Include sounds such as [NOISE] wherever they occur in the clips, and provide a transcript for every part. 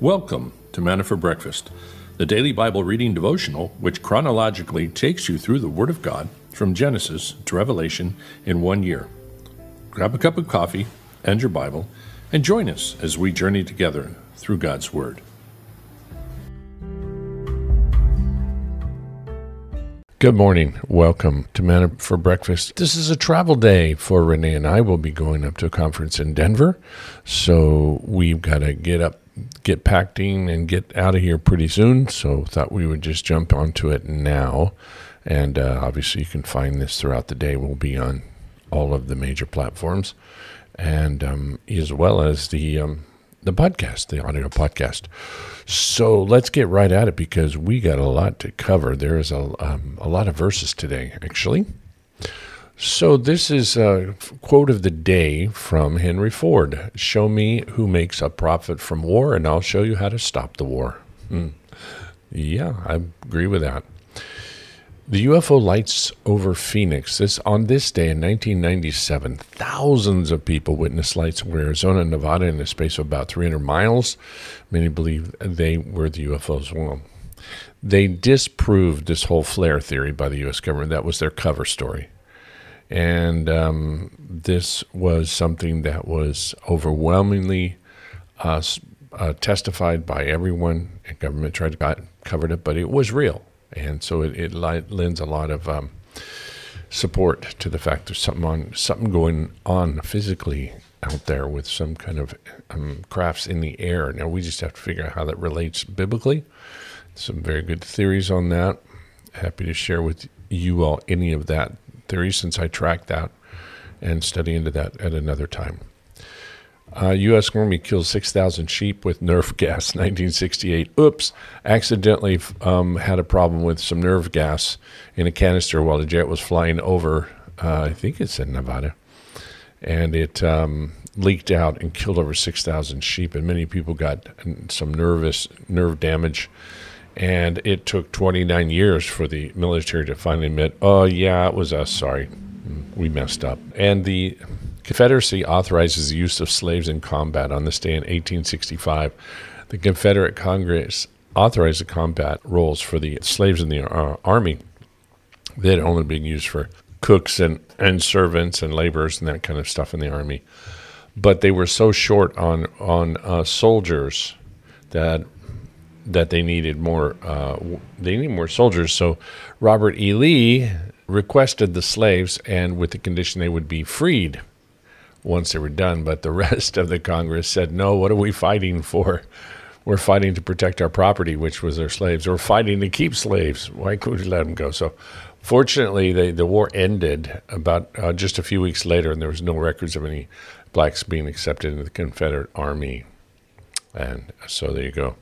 Welcome to Manna for Breakfast, the daily Bible reading devotional which chronologically takes you through the Word of God from Genesis to Revelation in one year. Grab a cup of coffee and your Bible and join us as we journey together through God's Word. Good morning. Welcome to Manna for Breakfast. This is a travel day for Renee and I. We'll be going up to a conference in Denver. So we've got to get up get packing and get out of here pretty soon. So thought we would just jump onto it now. And uh, obviously, you can find this throughout the day. We'll be on all of the major platforms, and um, as well as the um, the podcast, the audio podcast. So let's get right at it because we got a lot to cover. There is a um, a lot of verses today, actually. So, this is a quote of the day from Henry Ford Show me who makes a profit from war, and I'll show you how to stop the war. Hmm. Yeah, I agree with that. The UFO lights over Phoenix. This on this day in 1997, thousands of people witnessed lights over Arizona and Nevada in a space of about 300 miles. Many believe they were the UFOs. Well, they disproved this whole flare theory by the U.S. government. That was their cover story. And um, this was something that was overwhelmingly uh, uh, testified by everyone. The government tried to got, cover it, but it was real. And so it, it lends a lot of um, support to the fact there's something on something going on physically out there with some kind of um, crafts in the air. Now we just have to figure out how that relates biblically. Some very good theories on that. Happy to share with you all any of that theory since I tracked that and study into that at another time. Uh, U.S. Army kills 6,000 sheep with nerve gas, [LAUGHS] 1968. Oops, accidentally um, had a problem with some nerve gas in a canister while the jet was flying over, uh, I think it's in Nevada. And it um, leaked out and killed over 6,000 sheep, and many people got some nervous nerve damage and it took 29 years for the military to finally admit, oh, yeah, it was us. Sorry. We messed up. And the Confederacy authorizes the use of slaves in combat on this day in 1865. The Confederate Congress authorized the combat roles for the slaves in the uh, army. They had only been used for cooks and, and servants and laborers and that kind of stuff in the army. But they were so short on on uh, soldiers that that they needed more uh, they needed more soldiers. So Robert E. Lee requested the slaves, and with the condition they would be freed once they were done. But the [LAUGHS] rest of the Congress said, "No, what are we fighting for? We're fighting to protect our property, which was our slaves. We're fighting to keep slaves. Why couldn't we let them go?" So. Fortunately, they, the war ended about uh, just a few weeks later, and there was no records of any blacks being accepted into the Confederate Army. And so there you go.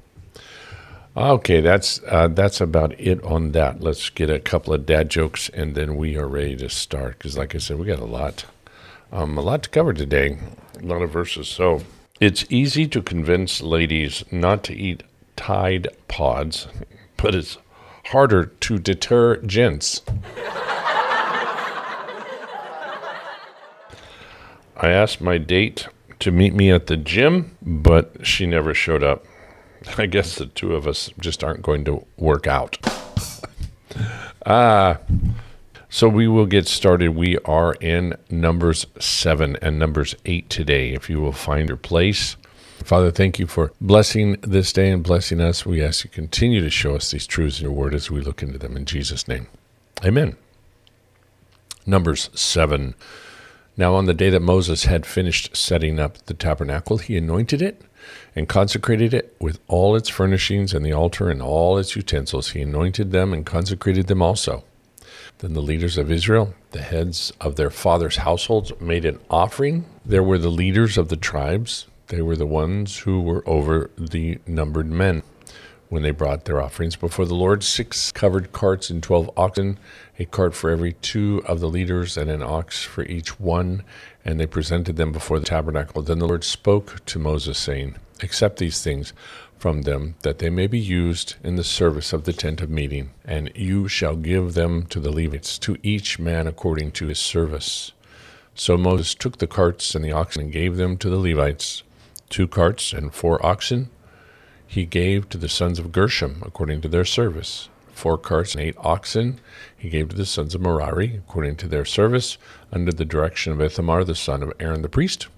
Okay, that's uh, that's about it on that. Let's get a couple of dad jokes, and then we are ready to start. Because, like I said, we got a lot, um, a lot to cover today, a lot of verses. So it's easy to convince ladies not to eat Tide Pods, [LAUGHS] but it's harder to deter gents. [LAUGHS] I asked my date to meet me at the gym, but she never showed up. [LAUGHS] I guess the two of us just aren't going to work out. [LAUGHS] Ah. uh, so we will get started. We are in Numbers 7 and Numbers 8 today. If you will find your place. Father, thank you for blessing this day and blessing us. We ask you continue to show us these truths in your word as we look into them in Jesus' name. Amen. Numbers 7. Now, on the day that Moses had finished setting up the tabernacle, he anointed it and consecrated it with all its furnishings and the altar and all its utensils. He anointed them and consecrated them also. Then the leaders of Israel, the heads of their fathers' households, made an offering. There were the leaders of the tribes. They were the ones who were over the numbered men. When they brought their offerings before the Lord, six covered carts and twelve oxen, a cart for every two of the leaders, and an ox for each one. And they presented them before the tabernacle. Then the Lord spoke to Moses, saying, Accept these things from them, that they may be used in the service of the tent of meeting, and you shall give them to the Levites, to each man according to his service. So Moses took the carts and the oxen and gave them to the Levites, two carts and four oxen. he gave to the sons of Gershon according to their service. Four carts and eight oxen he gave to the sons of Merari according to their service, under the direction of Ithamar the son of Aaron the priest.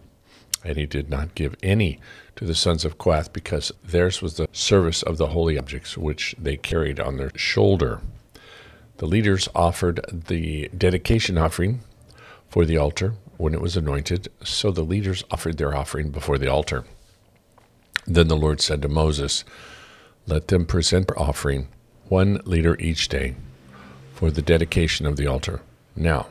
And he did not give any to the sons of Kohath, because theirs was the service of the holy objects which they carried on their shoulder. The leaders offered the dedication offering for the altar when it was anointed, so the leaders offered their offering before the altar. Then the Lord said to Moses, Let them present their offering, one leader each day, for the dedication of the altar. Now,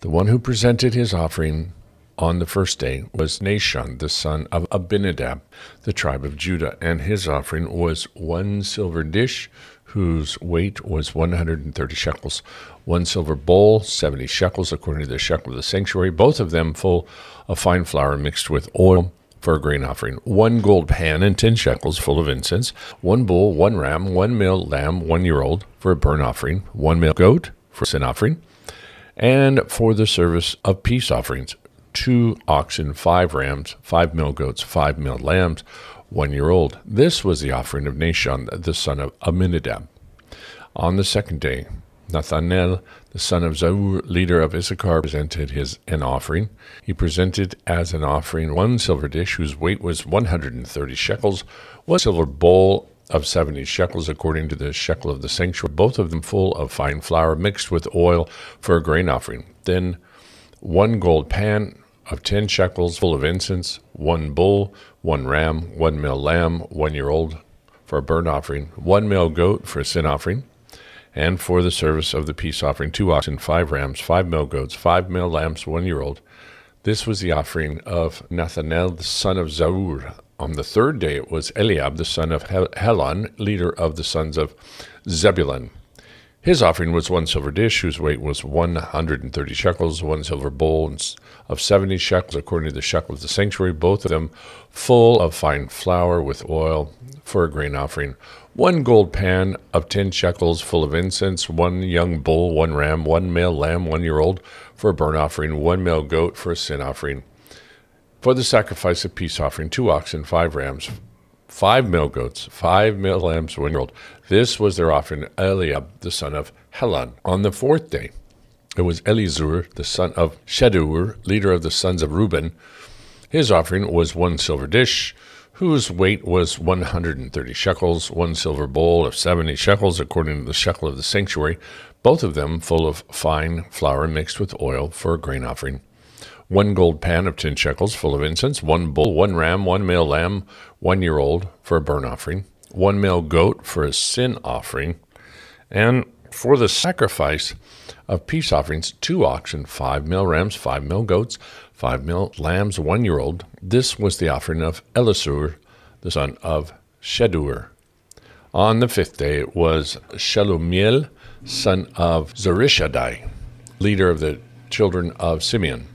the one who presented his offering on the first day was Nahshon, the son of Abinadab, the tribe of Judah, and his offering was one silver dish whose weight was 130 shekels, one silver bowl, 70 shekels, according to the shekel of the sanctuary, both of them full of fine flour mixed with oil for a grain offering, one gold pan and 10 shekels full of incense, one bull, one ram, one male lamb, one year old for a burnt offering, one male goat for a sin offering, and for the service of peace offerings, two oxen, five rams, five male goats, five male lambs, one year old. This was the offering of Nahshon, the son of Aminadab. On the second day, Nathanael, the son of Zuar, leader of Issachar, presented his an offering. He presented as an offering one silver dish whose weight was 130 shekels, one silver bowl of 70 shekels according to the shekel of the sanctuary, both of them full of fine flour mixed with oil for a grain offering. Then one gold pan of 10 shekels full of incense, one bull, one ram, one male lamb, one year old for a burnt offering, one male goat for a sin offering, and for the service of the peace offering, two oxen, five rams, five male goats, five male lambs, one year old. This was the offering of Nathanael, the son of Zuar. On the third day it was Eliab, the son of Helon, leader of the sons of Zebulun. His offering was one silver dish, whose weight was 130 shekels, one silver bowl of 70 shekels, according to the shekel of the sanctuary, both of them full of fine flour with oil for a grain offering, one gold pan of 10 shekels full of incense, one young bull, one ram, one male lamb, one year old for a burnt offering, one male goat for a sin offering. For the sacrifice of peace offering, two oxen, five rams, five male goats, five male lambs, one year old. This was their offering, Eliab, the son of Helon. On the fourth day, it was Elizur, the son of Shedeur, leader of the sons of Reuben. His offering was one silver dish, whose weight was 130 shekels, one silver bowl of 70 shekels, according to the shekel of the sanctuary, both of them full of fine flour mixed with oil for a grain offering. One gold pan of ten shekels full of incense, one bull, one ram, one male lamb, one year old for a burnt offering, one male goat for a sin offering, and for the sacrifice of peace offerings, two oxen, five male rams, five male goats, five male lambs, one year old. This was the offering of Elizur, the son of Shedeur. On the fifth day it was Shelumiel, son of Zurishaddai, leader of the children of Simeon.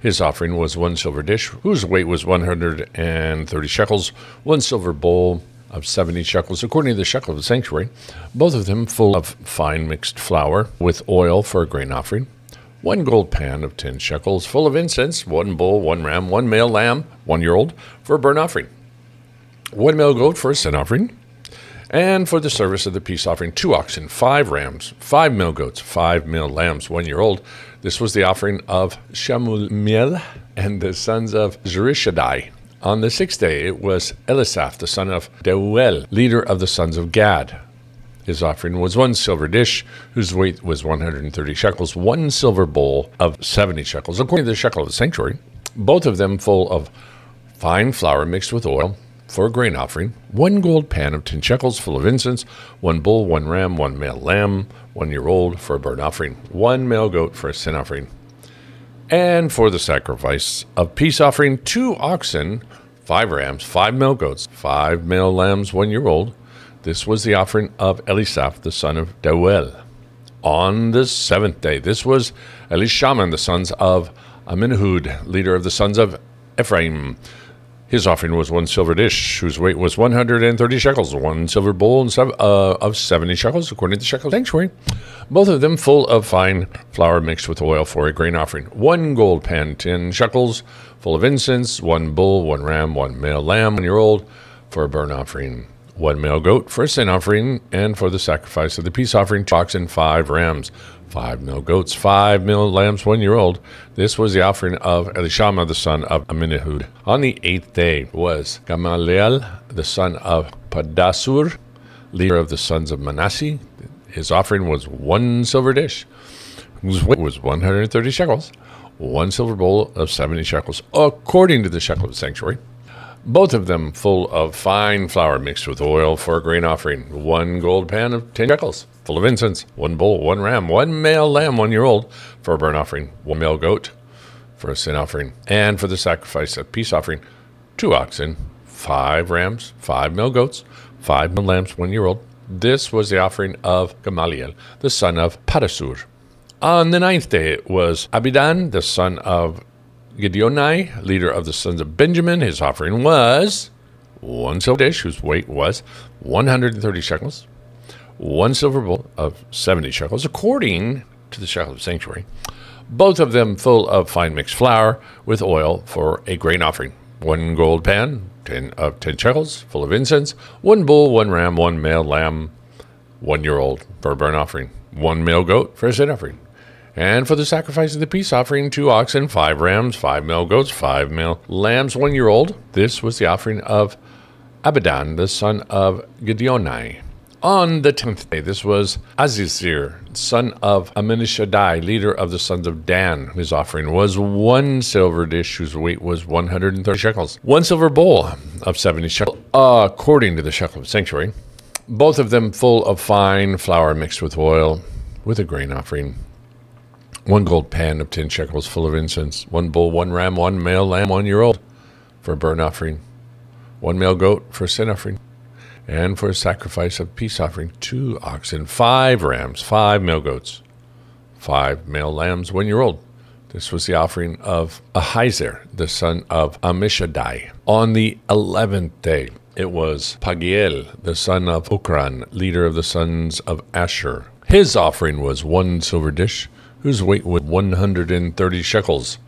His offering was one silver dish, whose weight was 130 shekels, one silver bowl of 70 shekels, according to the shekel of the sanctuary, both of them full of fine mixed flour with oil for a grain offering, one gold pan of 10 shekels, full of incense, one bull, one ram, one male lamb, one year old, for a burnt offering, one male goat for a sin offering, and for the service of the peace offering, two oxen, five rams, five male goats, five male lambs, one year old, this was the offering of Shemuel and the sons of Zurishaddai. On the sixth day, it was Elisaph, the son of Deuel, leader of the sons of Gad. His offering was one silver dish, whose weight was 130 shekels, one silver bowl of 70 shekels, according to the shekel of the sanctuary, both of them full of fine flour mixed with oil, for a grain offering, one gold pan of ten shekels full of incense, one bull, one ram, one male lamb, one year old for a burnt offering, one male goat for a sin offering, and for the sacrifice of peace offering, two oxen, five rams, five male goats, five male lambs, one year old. This was the offering of Elisaph, the son of Deuel. On the seventh day, this was Elishaman, the sons of Amminahud, leader of the sons of Ephraim. His offering was one silver dish, whose weight was 130 shekels, one silver bowl and seven, uh, of 70 shekels, according to the shekel sanctuary, both of them full of fine flour mixed with oil for a grain offering. One gold pan, 10 shekels, full of incense, one bull, one ram, one male lamb, one year old, for a burnt offering. One male goat for a sin offering, and for the sacrifice of the peace offering, two oxen, five rams, five male goats, five male lambs, one year old. This was the offering of Elishama, the son of Aminahud. On the eighth day was Gamaliel, the son of Pedahzur, leader of the sons of Manasseh. His offering was one silver dish, whose weight was 130 shekels, one silver bowl of 70 shekels, according to the shekel of the sanctuary both of them full of fine flour mixed with oil for a grain offering, one gold pan of ten shekels, full of incense, one bull, one ram, one male lamb, one year old, for a burnt offering, one male goat for a sin offering, and for the sacrifice of peace offering, two oxen, five rams, five male goats, five male lambs, one year old. This was the offering of Gamaliel, the son of Pedahzur. On the ninth day it was Abidan, the son of Gideoni, leader of the sons of Benjamin, his offering was one silver dish whose weight was 130 shekels, one silver bowl of 70 shekels, according to the shekel of the sanctuary, both of them full of fine mixed flour with oil for a grain offering, one gold pan ten, of 10 shekels, full of incense, one bull, one ram, one male lamb, one year old for a burnt offering, one male goat for a sin offering, and for the sacrifice of the peace offering, two oxen, five rams, five male goats, five male lambs, one year old. This was the offering of Abidan, the son of Gideoni. On the tenth day, this was Azizir, son of Aminishadai, leader of the sons of Dan. His offering was one silver dish whose weight was 130 shekels, one silver bowl of 70 shekels, according to the shekel of sanctuary, both of them full of fine flour mixed with oil, with a grain offering one gold pan of ten shekels full of incense, one bull, one ram, one male lamb, one year old, for a burnt offering, one male goat for a sin offering, and for a sacrifice of peace offering, two oxen, five rams, five male goats, five male lambs, one year old. This was the offering of Ahiezer, the son of Ammishaddai. On the eleventh day, it was Pagiel, the son of Ochran, leader of the sons of Asher. His offering was one silver dish whose weight was 130 shekels.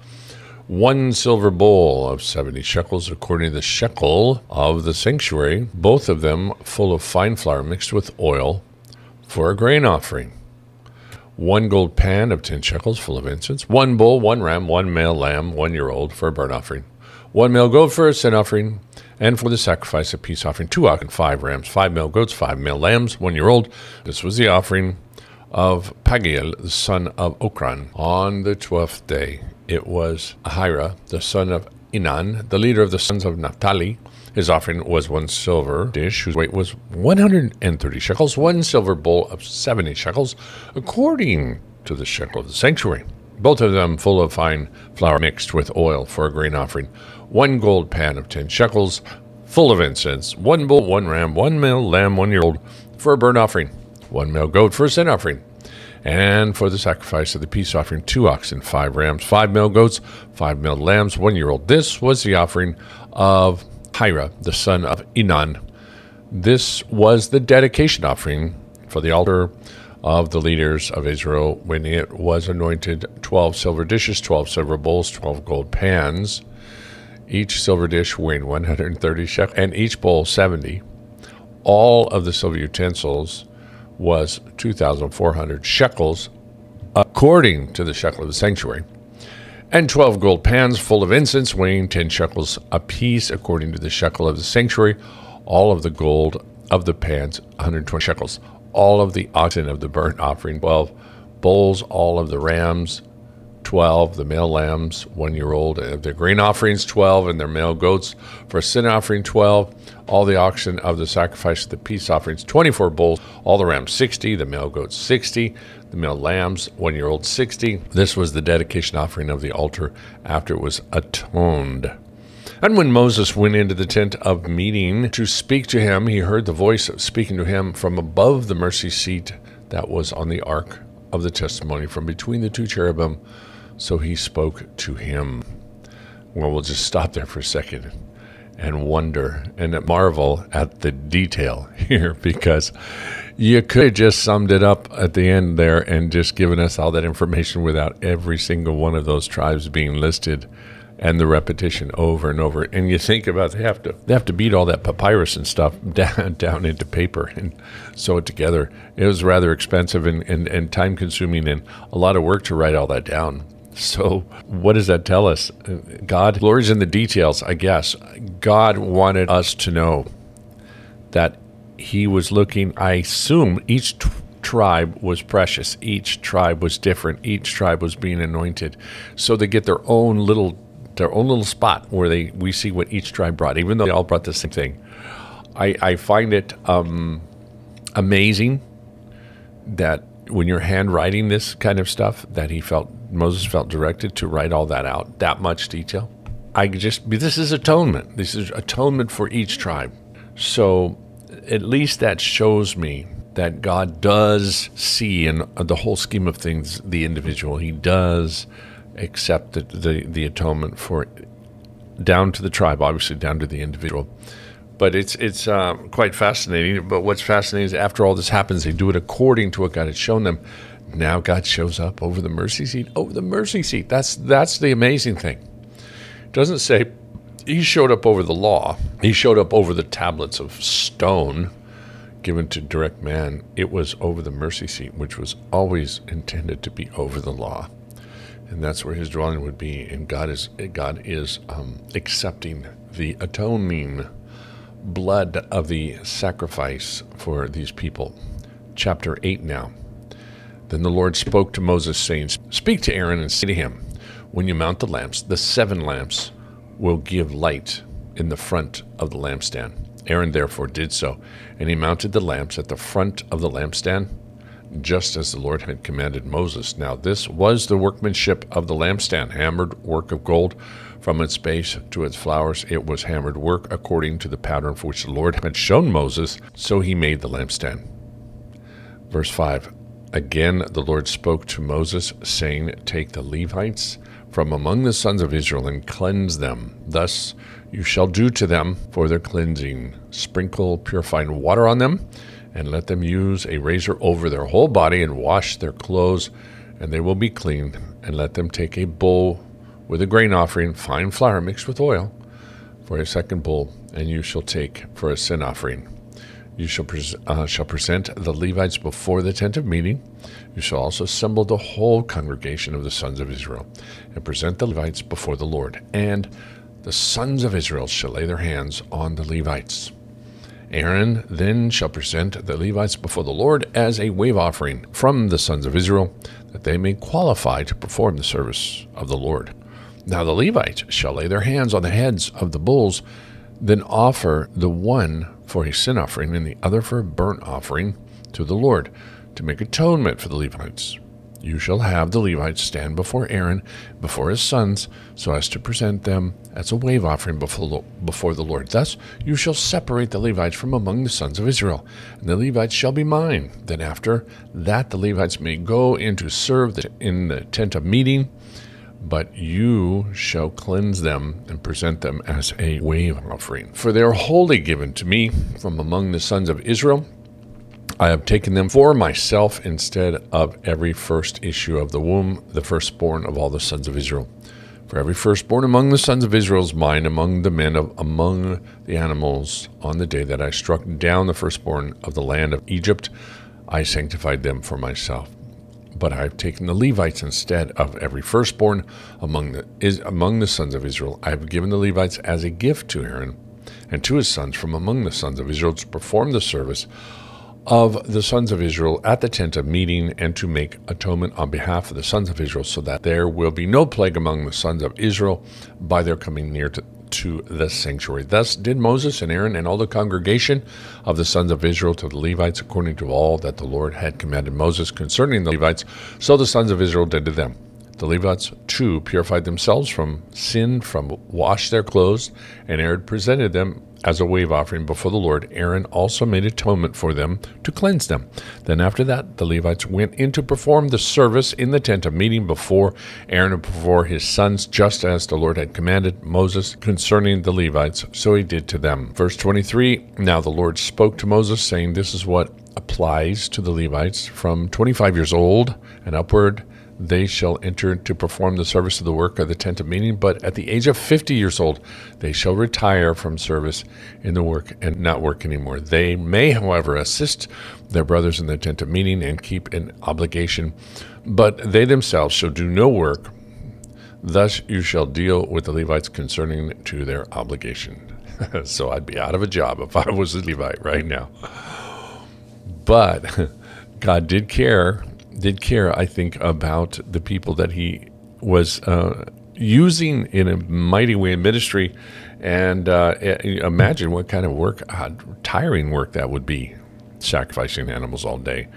One silver bowl of 70 shekels, according to the shekel of the sanctuary, both of them full of fine flour mixed with oil for a grain offering. One gold pan of 10 shekels full of incense. One bull, one ram, one male lamb, one year old for a burnt offering. One male goat for a sin offering, and for the sacrifice of peace offering, two oxen, five rams, five male goats, five male lambs, one year old. This was the offering of Pagiel, the son of Ochran. On the twelfth day, it was Ahira, the son of Enan, the leader of the sons of Naphtali. His offering was one silver dish whose weight was 130 shekels, one silver bowl of 70 shekels, according to the shekel of the sanctuary. Both of them full of fine flour mixed with oil for a grain offering. One gold pan of 10 shekels, full of incense. One bull, one ram, one male lamb, one year old for a burnt offering one male goat for a sin offering, and for the sacrifice of the peace offering, two oxen, five rams, five male goats, five male lambs, one year old. This was the offering of Hira, the son of Enan. This was the dedication offering for the altar of the leaders of Israel when it was anointed 12 silver dishes, 12 silver bowls, 12 gold pans, each silver dish weighing 130 shekels, and each bowl 70. All of the silver utensils was 2,400 shekels, according to the shekel of the sanctuary, and 12 gold pans full of incense weighing 10 shekels apiece, according to the shekel of the sanctuary. All of the gold of the pans, 120 shekels. All of the oxen of the burnt offering, 12 bulls, all of the rams, 12, the male lambs, one year old, and uh, their grain offerings, 12, and their male goats. For a sin offering, 12. All the oxen of the sacrifice of the peace offerings, 24 bulls. All the rams, 60. The male goats, 60. The male lambs, one year old, 60. This was the dedication offering of the altar after it was atoned. And when Moses went into the tent of meeting to speak to him, he heard the voice speaking to him from above the mercy seat that was on the ark of the testimony, from between the two cherubim so he spoke to him. Well, we'll just stop there for a second and wonder and marvel at the detail [LAUGHS] here because you could have just summed it up at the end there and just given us all that information without every single one of those tribes being listed and the repetition over and over. And you think about they have to they have to beat all that papyrus and stuff [LAUGHS] down down into paper and sew it together. It was rather expensive and, and, and time consuming and a lot of work to write all that down. So what does that tell us? God glories in the details, I guess. God wanted us to know that he was looking, I assume each t- tribe was precious. Each tribe was different. Each tribe was being anointed. So they get their own little their own little spot where they we see what each tribe brought, even though they all brought the same thing. I, I find it um, amazing that when you're handwriting this kind of stuff, that he felt Moses felt directed to write all that out, that much detail. I just this is atonement. This is atonement for each tribe. So at least that shows me that God does see in the whole scheme of things the individual. He does accept the, the, the atonement for down to the tribe, obviously down to the individual. But it's it's uh, quite fascinating. But what's fascinating is after all this happens, they do it according to what God had shown them. Now God shows up over the mercy seat, over the mercy seat. That's that's the amazing thing. It doesn't say he showed up over the law. He showed up over the tablets of stone given to direct man. It was over the mercy seat, which was always intended to be over the law and that's where his dwelling would be. And God is God is um, accepting the atoning blood of the sacrifice for these people. Chapter eight now. Then the Lord spoke to Moses, saying, Speak to Aaron and say to him, When you mount the lamps, the seven lamps will give light in the front of the lampstand. Aaron therefore did so, and he mounted the lamps at the front of the lampstand just as the Lord had commanded Moses. Now, this was the workmanship of the lampstand, hammered work of gold. From its base to its flowers, it was hammered work according to the pattern for which the Lord had shown Moses. So he made the lampstand. Verse 5 Again, the Lord spoke to Moses, saying, Take the Levites from among the sons of Israel and cleanse them. Thus you shall do to them for their cleansing. Sprinkle purifying water on them and let them use a razor over their whole body and wash their clothes, and they will be clean. And let them take a bowl with a grain offering, fine flour mixed with oil, for a second bull, and you shall take for a sin offering. You shall, pres- uh, shall present the Levites before the tent of meeting. You shall also assemble the whole congregation of the sons of Israel, and present the Levites before the Lord. And the sons of Israel shall lay their hands on the Levites. Aaron then shall present the Levites before the Lord as a wave offering from the sons of Israel, that they may qualify to perform the service of the Lord. Now the Levites shall lay their hands on the heads of the bulls, then offer the one for a sin offering and the other for a burnt offering to the Lord, to make atonement for the Levites. You shall have the Levites stand before Aaron, before his sons, so as to present them as a wave offering before the Lord. Thus you shall separate the Levites from among the sons of Israel, and the Levites shall be mine. Then after that the Levites may go in to serve in the tent of meeting, but you shall cleanse them and present them as a wave offering. For they are wholly given to me from among the sons of Israel. I have taken them for myself instead of every first issue of the womb, the firstborn of all the sons of Israel. For every firstborn among the sons of Israel is mine, among the men of among the animals. On the day that I struck down the firstborn of the land of Egypt, I sanctified them for myself. But I have taken the Levites instead of every firstborn among the is among the sons of Israel. I have given the Levites as a gift to Aaron and to his sons from among the sons of Israel to perform the service of the sons of Israel at the tent of meeting and to make atonement on behalf of the sons of Israel so that there will be no plague among the sons of Israel by their coming near to, to the sanctuary. Thus did Moses and Aaron and all the congregation of the sons of Israel to the Levites according to all that the Lord had commanded Moses concerning the Levites. So the sons of Israel did to them. The Levites too purified themselves from sin, from washed their clothes, and Aaron presented them as a wave offering before the Lord, Aaron also made atonement for them to cleanse them. Then after that, the Levites went in to perform the service in the tent of meeting before Aaron and before his sons, just as the Lord had commanded Moses concerning the Levites. So he did to them. Verse 23 Now the Lord spoke to Moses, saying, This is what applies to the Levites from 25 years old and upward they shall enter to perform the service of the work of the tent of meeting, but at the age of 50 years old, they shall retire from service in the work and not work anymore. They may, however, assist their brothers in the tent of meeting and keep an obligation, but they themselves shall do no work. Thus you shall deal with the Levites concerning to their obligation. [LAUGHS] so I'd be out of a job if I was a Levite right now. But [LAUGHS] God did care did care, I think, about the people that he was uh, using in a mighty way in ministry. And uh, imagine what kind of work, uh, tiring work that would be, sacrificing animals all day.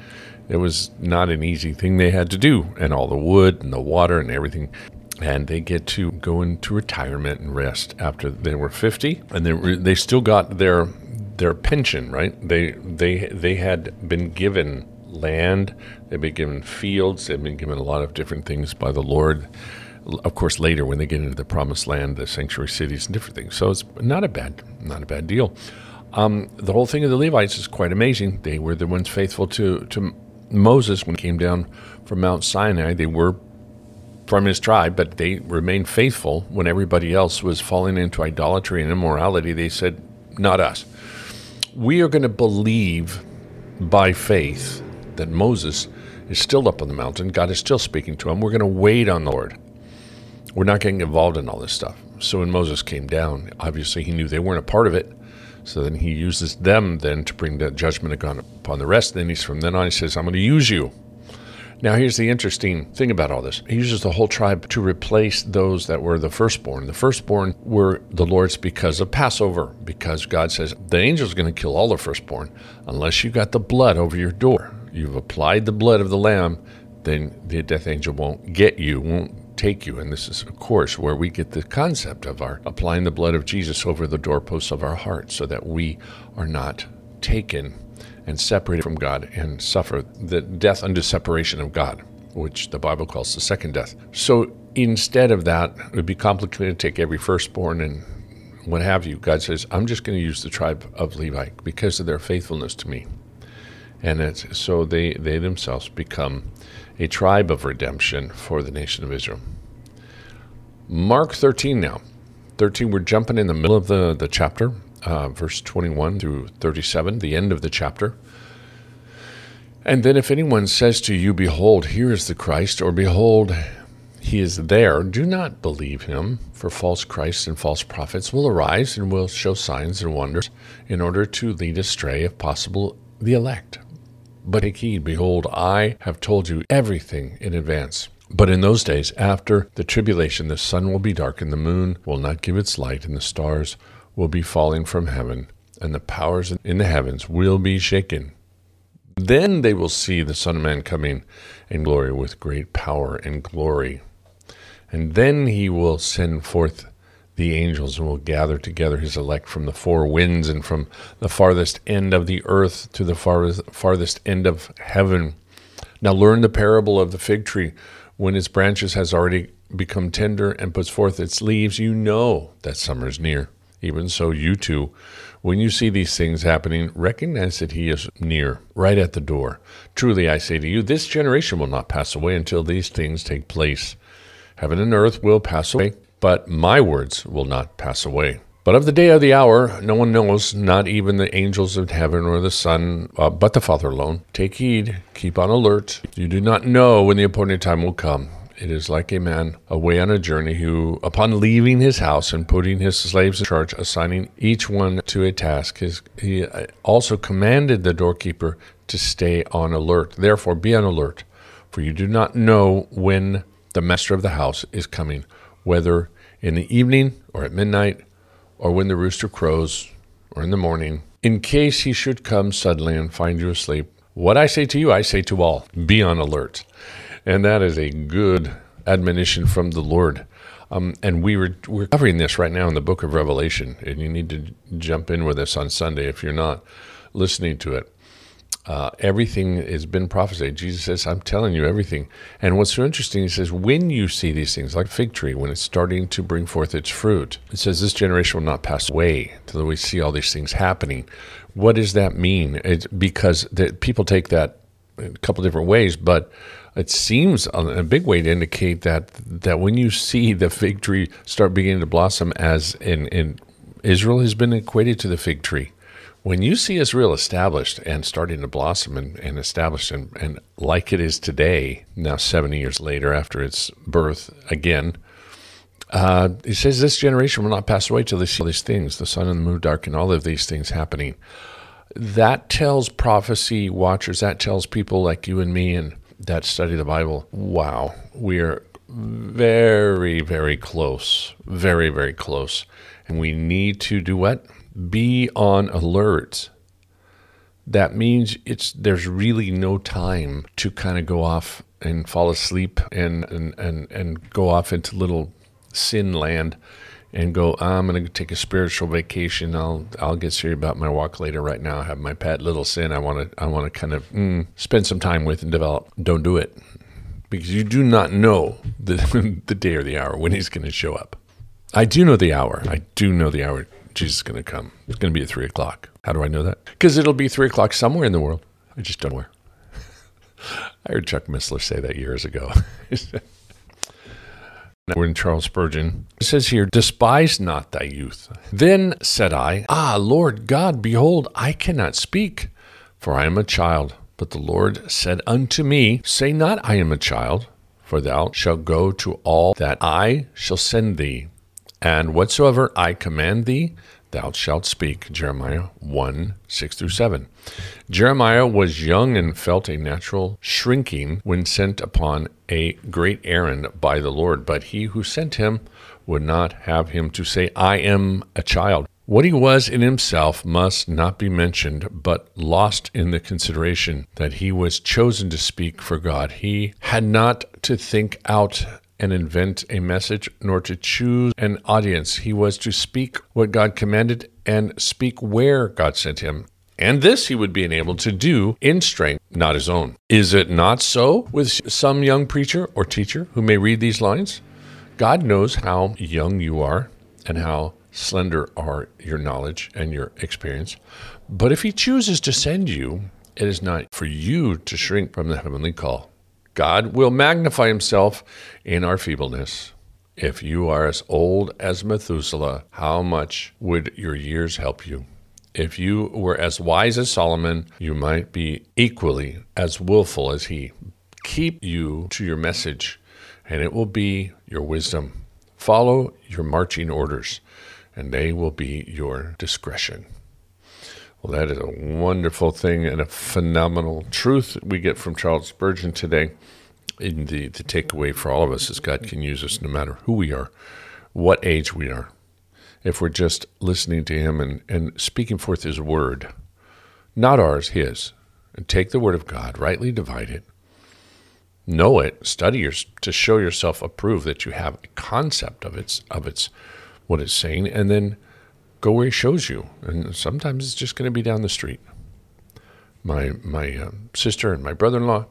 It was not an easy thing they had to do, and all the wood and the water and everything. And they get to go into retirement and rest after they were 50, and they, they still got their their pension, right? They they they had been given land, they've been given fields, they've been given a lot of different things by the Lord. Of course, later when they get into the promised land, the sanctuary cities and different things. So it's not a bad, not a bad deal. Um, the whole thing of the Levites is quite amazing. They were the ones faithful to to Moses when he came down from Mount Sinai. They were from his tribe, but they remained faithful when everybody else was falling into idolatry and immorality. They said, "Not us. We are going to believe by faith that Moses is still up on the mountain. God is still speaking to him. We're going to wait on the Lord. We're not getting involved in all this stuff. So when Moses came down, obviously he knew they weren't a part of it. So then he uses them then to bring the judgment upon the rest. Then he's from then on he says, I'm going to use you. Now here's the interesting thing about all this. He uses the whole tribe to replace those that were the firstborn. The firstborn were the Lord's because of Passover, because God says the angel's going to kill all the firstborn unless you got the blood over your door you've applied the blood of the lamb, then the death angel won't get you, won't take you. And this is, of course, where we get the concept of our applying the blood of Jesus over the doorposts of our hearts so that we are not taken and separated from God and suffer the death unto separation of God, which the Bible calls the second death. So instead of that, it would be complicated to take every firstborn and what have you. God says, I'm just going to use the tribe of Levi because of their faithfulness to me and it's, so they, they themselves become a tribe of redemption for the nation of Israel. Mark 13 now. 13, we're jumping in the middle of the, the chapter, uh, verse 21 through 37, the end of the chapter. And then if anyone says to you, Behold, here is the Christ, or Behold, he is there, do not believe him, for false Christs and false prophets will arise and will show signs and wonders in order to lead astray, if possible, the elect. But take heed, behold, I have told you everything in advance. But in those days, after the tribulation, the sun will be dark, and the moon will not give its light, and the stars will be falling from heaven, and the powers in the heavens will be shaken. Then they will see the Son of Man coming in glory with great power and glory. And then he will send forth the angels and will gather together his elect from the four winds and from the farthest end of the earth to the farthest, farthest end of heaven. Now learn the parable of the fig tree. When its branches has already become tender and puts forth its leaves, you know that summer is near. Even so, you too, when you see these things happening, recognize that he is near, right at the door. Truly, I say to you, this generation will not pass away until these things take place. Heaven and earth will pass away but my words will not pass away. But of the day or the hour, no one knows, not even the angels of heaven or the Son, uh, but the Father alone. Take heed, keep on alert. You do not know when the appointed time will come. It is like a man away on a journey who, upon leaving his house and putting his slaves in charge, assigning each one to a task, his, he uh, also commanded the doorkeeper to stay on alert. Therefore, be on alert, for you do not know when the master of the house is coming whether in the evening or at midnight or when the rooster crows or in the morning, in case he should come suddenly and find you asleep. What I say to you, I say to all be on alert. And that is a good admonition from the Lord. Um, and we were, we're covering this right now in the book of Revelation, and you need to jump in with us on Sunday if you're not listening to it. Uh, everything has been prophesied. Jesus says, I'm telling you everything. And what's so interesting, he says, when you see these things, like fig tree, when it's starting to bring forth its fruit, it says, this generation will not pass away until we see all these things happening. What does that mean? It's because the, people take that in a couple different ways, but it seems a big way to indicate that that when you see the fig tree start beginning to blossom, as in, in Israel has been equated to the fig tree. When you see Israel established and starting to blossom and, and established and, and like it is today, now 70 years later after its birth again, uh, it says this generation will not pass away till they see all these things, the sun and the moon dark, and all of these things happening. That tells prophecy watchers, that tells people like you and me and that study the Bible, wow, we're very, very close, very, very close. And we need to do what? Be on alert. That means it's there's really no time to kind of go off and fall asleep and and and, and go off into little sin land and go, I'm going to take a spiritual vacation. I'll I'll get serious about my walk later. Right now, I have my pet little sin. I want to I want to kind of mm, spend some time with and develop. Don't do it because you do not know the [LAUGHS] the day or the hour when he's going to show up. I do know the hour. I do know the hour Jesus is going to come. It's going to be at three o'clock. How do I know that? Because it'll be three o'clock somewhere in the world. I just don't know where. [LAUGHS] I heard Chuck Missler say that years ago. [LAUGHS] We're in Charles Spurgeon. It says here, Despise not thy youth. Then said I, Ah, Lord God, behold, I cannot speak, for I am a child. But the Lord said unto me, Say not, I am a child, for thou shalt go to all that I shall send thee. And whatsoever I command thee, thou shalt speak. Jeremiah 1 6 through 7. Jeremiah was young and felt a natural shrinking when sent upon a great errand by the Lord, but he who sent him would not have him to say, I am a child. What he was in himself must not be mentioned, but lost in the consideration that he was chosen to speak for God. He had not to think out and invent a message, nor to choose an audience. He was to speak what God commanded and speak where God sent him. And this he would be enabled to do in strength, not his own. Is it not so with some young preacher or teacher who may read these lines? God knows how young you are and how slender are your knowledge and your experience. But if he chooses to send you, it is not for you to shrink from the heavenly call. God will magnify himself in our feebleness. If you are as old as Methuselah, how much would your years help you? If you were as wise as Solomon, you might be equally as willful as he. Keep you to your message, and it will be your wisdom. Follow your marching orders, and they will be your discretion. Well, that is a wonderful thing and a phenomenal truth we get from Charles Spurgeon today. In the, the takeaway for all of us is God can use us no matter who we are, what age we are. If we're just listening to Him and, and speaking forth His word, not ours, His, and take the word of God, rightly divide it, know it, study your, to show yourself approved that you have a concept of its of its what it's saying, and then go where he shows you. And sometimes it's just going to be down the street. My my uh, sister and my brother-in-law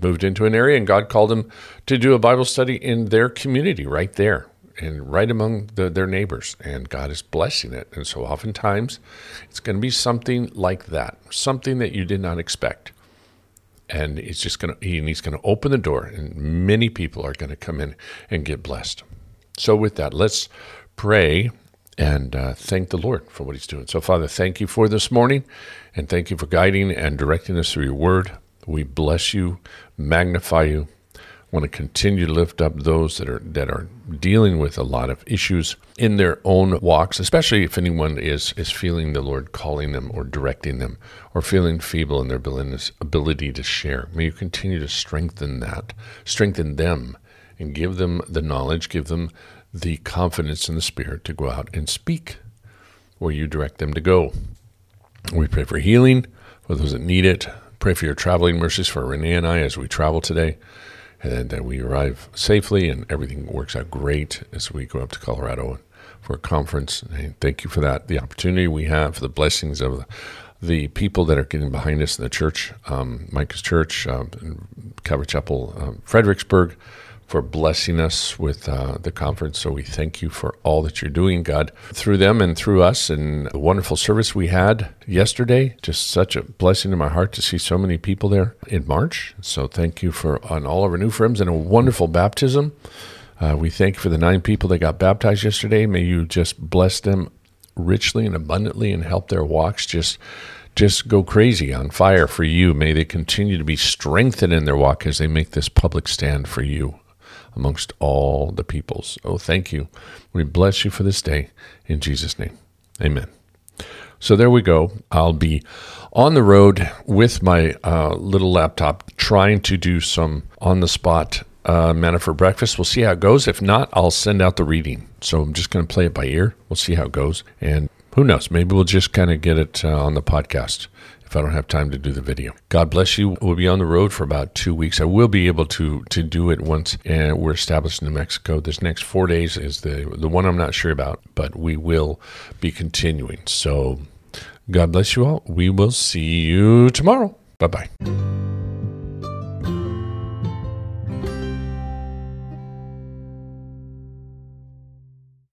moved into an area, and God called them to do a Bible study in their community right there and right among the, their neighbors. And God is blessing it. And so oftentimes it's going to be something like that, something that you did not expect. And it's just going to, and he's going to open the door, and many people are going to come in and get blessed. So, with that, let's pray and uh, thank the Lord for what He's doing. So, Father, thank you for this morning, and thank you for guiding and directing us through your word. We bless you, magnify you. Want to continue to lift up those that are that are dealing with a lot of issues in their own walks, especially if anyone is is feeling the Lord calling them or directing them, or feeling feeble in their ability to share. May you continue to strengthen that, strengthen them, and give them the knowledge, give them the confidence in the Spirit to go out and speak where you direct them to go. We pray for healing for those that need it. Pray for your traveling mercies for Renee and I as we travel today, and that we arrive safely and everything works out great as we go up to Colorado for a conference. And thank you for that, the opportunity we have, for the blessings of the, the people that are getting behind us in the church, um, Micah's Church, uh, Calvary Chapel, uh, Fredericksburg for blessing us with uh, the conference. So we thank you for all that you're doing, God, through them and through us. And the wonderful service we had yesterday, just such a blessing to my heart to see so many people there in March. So thank you for on all of our new friends and a wonderful baptism. Uh, we thank you for the nine people that got baptized yesterday. May you just bless them richly and abundantly and help their walks just just go crazy on fire for you. May they continue to be strengthened in their walk as they make this public stand for you amongst all the peoples. Oh, thank you. We bless you for this day in Jesus' name. Amen. So there we go. I'll be on the road with my uh, little laptop trying to do some on the spot uh, manna for breakfast. We'll see how it goes. If not, I'll send out the reading. So I'm just going to play it by ear. We'll see how it goes. And who knows? Maybe we'll just kind of get it uh, on the podcast if I don't have time to do the video. God bless you. We'll be on the road for about two weeks. I will be able to to do it once uh, we're established in New Mexico. This next four days is the the one I'm not sure about, but we will be continuing. So God bless you all. We will see you tomorrow. Bye bye.